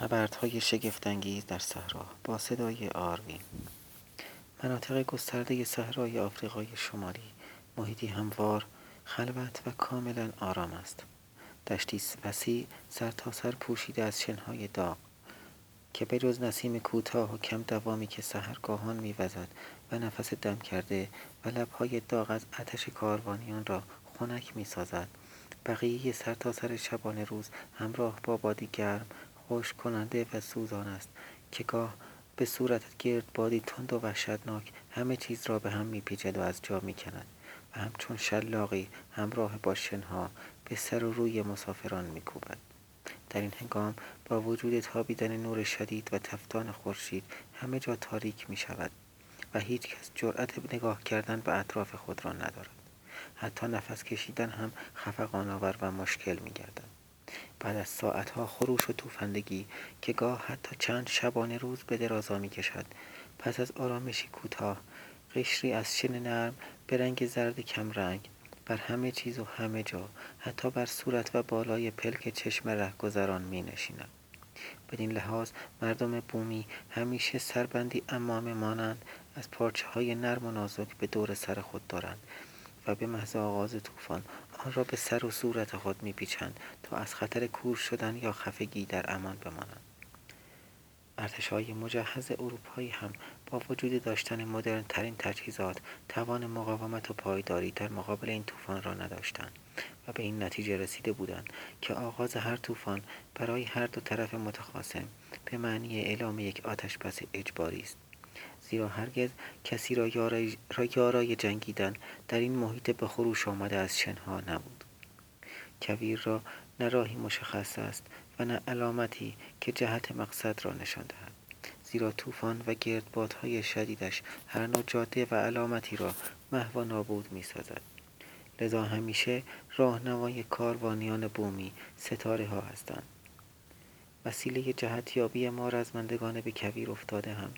نبردهای شگفتانگیز در صحرا با صدای آروین مناطق گسترده صحرای آفریقای شمالی محیطی هموار خلوت و کاملا آرام است. دشتی وسیع سرتاسر پوشیده از شنهای داغ که به جز نسیم کوتاه و کم دوامی که سهرگاهان میوزد و نفس دم کرده و لبهای داغ از آتش کاروانیان را خنک می‌سازد بقیه سرتاسر شبانه روز همراه با بادی گرم خشک کننده و سوزان است که گاه به صورت بادی تند و وحشتناک همه چیز را به هم میپیچد و از جا می‌کند و همچون شلاقی همراه با شنها به سر و روی مسافران میکوبد. در این هنگام با وجود تابیدن نور شدید و تفتان خورشید همه جا تاریک می شود و هیچ کس جرأت نگاه کردن به اطراف خود را ندارد. حتی نفس کشیدن هم خفقان آور و مشکل می گردد بعد از ساعتها خروش و توفندگی که گاه حتی چند شبانه روز به درازا می کشد پس از آرامشی کوتاه قشری از شن نرم به رنگ زرد کمرنگ بر همه چیز و همه جا حتی بر صورت و بالای پلک چشم رهگذران می نشیند بدین لحاظ مردم بومی همیشه سربندی امامه مانند از پارچه های نرم و نازک به دور سر خود دارند و به محض آغاز طوفان آن را به سر و صورت خود میپیچند تا از خطر کور شدن یا خفگی در امان بمانند. های مجهز اروپایی هم با وجود داشتن مدرن ترین تجهیزات توان مقاومت و پایداری در مقابل این طوفان را نداشتند و به این نتیجه رسیده بودند که آغاز هر طوفان برای هر دو طرف متخاصم به معنی اعلام یک آتش بس اجباری است. زیرا هرگز کسی را یارای, را یارای جنگیدن در این محیط به خروش آمده از شنها نبود. کویر را نه راهی مشخص است و نه علامتی که جهت مقصد را نشان دهد. زیرا طوفان و گردبادهای شدیدش هر نوع جاده و علامتی را محو و نابود می سازد. لذا همیشه راهنمای کاروانیان بومی ستاره ها هستند. وسیله جهتیابی ما رزمندگان به کویر افتاده هم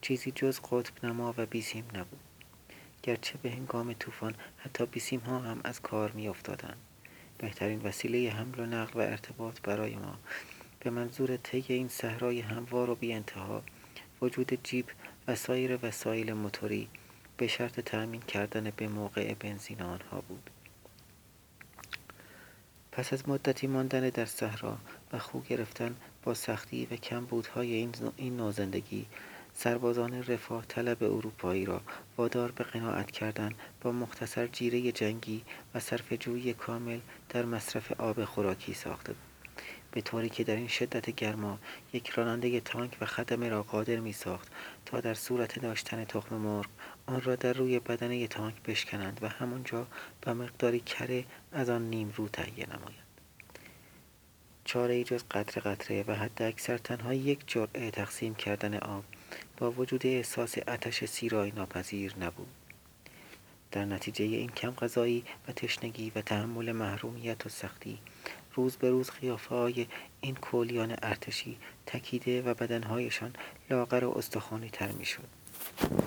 چیزی جز قطب نما و بیسیم نبود. گرچه به هنگام طوفان حتی بیسیم ها هم از کار می افتادند بهترین وسیله حمل و نقل و ارتباط برای ما. به منظور طی این صحرای هموار و بی انتها وجود جیب و سایر وسایل موتوری به شرط تأمین کردن به موقع بنزین آنها بود. پس از مدتی ماندن در صحرا و خو گرفتن با سختی و کمبودهای این نوع زندگی سربازان رفاه طلب اروپایی را وادار به قناعت کردن با مختصر جیره جنگی و جویی کامل در مصرف آب خوراکی ساخته بود. به طوری که در این شدت گرما یک راننده تانک و خدمه را قادر می ساخت تا در صورت داشتن تخم مرغ آن را در روی بدنه تانک بشکنند و همانجا به مقداری کره از آن نیم رو تهیه نمایند چاره ای جز قطره قطره و حد اکثر تنها یک جرعه تقسیم کردن آب با وجود احساس آتش سیرای ناپذیر نبود در نتیجه این کم غذایی و تشنگی و تحمل محرومیت و سختی روز به روز قیافه های این کولیان ارتشی تکیده و بدنهایشان لاغر و استخوانی تر می شد.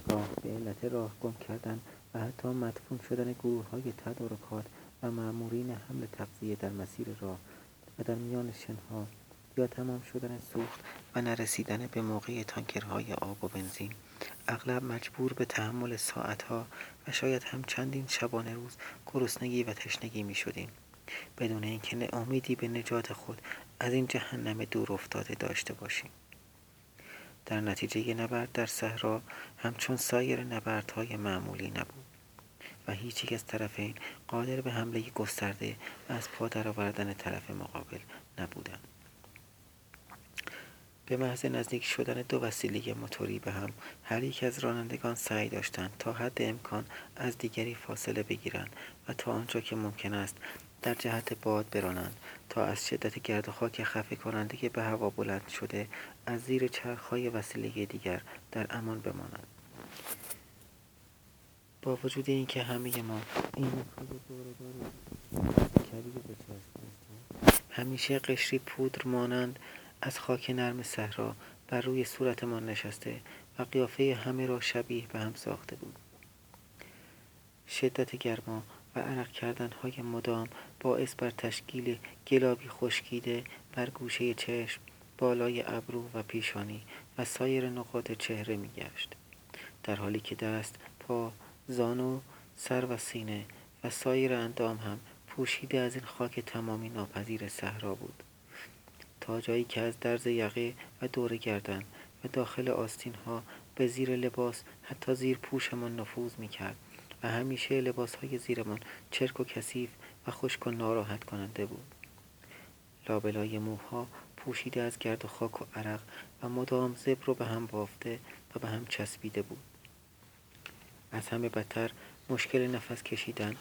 راه به علت راه گم کردن و حتی مدفون شدن گروه های تدارکات و معمورین حمل تغذیه در مسیر راه و در میان شنها یا تمام شدن سوخت و نرسیدن به موقع تانکرهای آب و بنزین. اغلب مجبور به تحمل ساعتها و شاید هم چندین شبانه روز گرسنگی و تشنگی می شدیم بدون اینکه امیدی به نجات خود از این جهنم دور افتاده داشته باشیم. در نتیجه نبرد در صحرا همچون سایر نبردهای معمولی نبود و هیچ از طرفین قادر به حمله گسترده از پا درآوردن طرف مقابل نبودند. به محض نزدیک شدن دو وسیله موتوری به هم هر یک از رانندگان سعی داشتند تا حد امکان از دیگری فاصله بگیرند و تا آنجا که ممکن است در جهت باد برانند. تا از شدت گرد و خاک خفه کننده که به هوا بلند شده از زیر چرخهای وسیله دیگر در امان بمانند. با وجود اینکه همه ما این همیشه قشری پودر مانند از خاک نرم صحرا بر روی صورتمان نشسته و قیافه همه را شبیه به هم ساخته بود. شدت گرما و عرق کردنهای مدام باعث بر تشکیل گلابی خشکیده بر گوشه چشم بالای ابرو و پیشانی و سایر نقاط چهره میگشت. در حالی که دست پا زانو سر و سینه و سایر اندام هم پوشیده از این خاک تمامی ناپذیر صحرا بود. تا جایی که از درز یقه و دور گردن و داخل آستین ها به زیر لباس حتی زیر پوشمان نفوذ می کرد و همیشه لباس های زیرمان چرک و کثیف و خشک و ناراحت کننده بود. لابلای موها پوشیده از گرد و خاک و عرق و مدام زبر رو به هم بافته و به هم چسبیده بود. از همه بدتر مشکل نفس کشیدن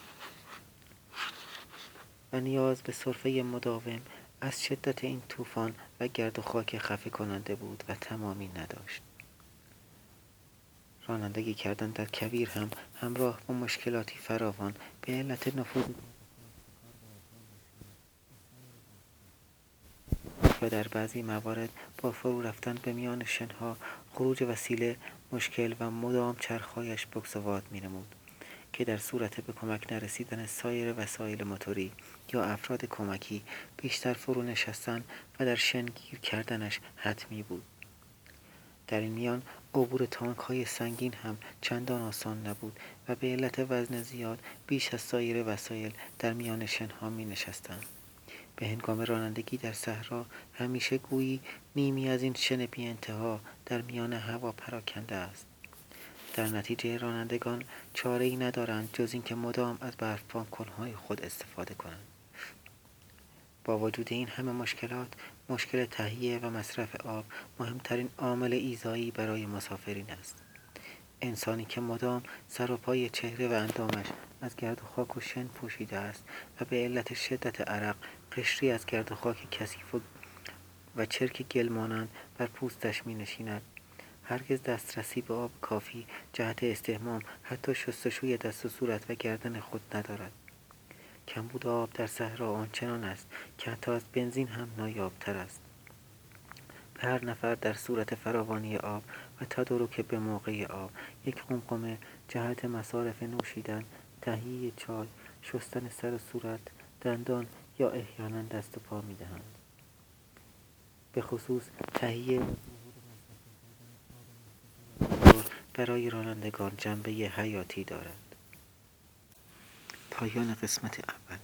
و نیاز به صرفه مداوم از شدت این طوفان و گرد و خاک خفه کننده بود و تمامی نداشت. رانندگی کردن در کویر هم همراه با مشکلاتی فراوان به علت نفوذ و در بعضی موارد با فرو رفتن به میان شنها خروج وسیله مشکل و مدام چرخهایش بگزواد مینمود. که در صورت به کمک نرسیدن سایر وسایل موتوری یا افراد کمکی بیشتر فرو نشستن و در شنگیر کردنش حتمی بود در این میان عبور تانک های سنگین هم چندان آسان نبود و به علت وزن زیاد بیش از سایر وسایل در میان شنها می نشستند. به هنگام رانندگی در صحرا همیشه گویی نیمی از این شن بی انتها در میان هوا پراکنده است در نتیجه رانندگان چاره ای ندارند جز اینکه مدام از برف کنهای خود استفاده کنند. با وجود این همه مشکلات مشکل تهیه و مصرف آب مهمترین عامل ایزایی برای مسافرین است. انسانی که مدام سر و پای چهره و اندامش از گرد و خاک و شن پوشیده است و به علت شدت عرق قشری از گرد و خاک کثیف و, و چرک گل مانند بر پوستش می نشیند هرگز دسترسی به آب کافی جهت استحمام حتی شستشوی دست و صورت و گردن خود ندارد. کمبود آب در صحرا آنچنان است که حتی از بنزین هم نایابتر است. به هر نفر در صورت فراوانی آب و تدارک به موقع آب یک قمقمه جهت مصارف نوشیدن تهیه چای شستن سر و صورت دندان یا احیانا دست و پا می‌دهند. به خصوص تهیه برای رانندگان جنبه حیاتی دارد پایان قسمت اول.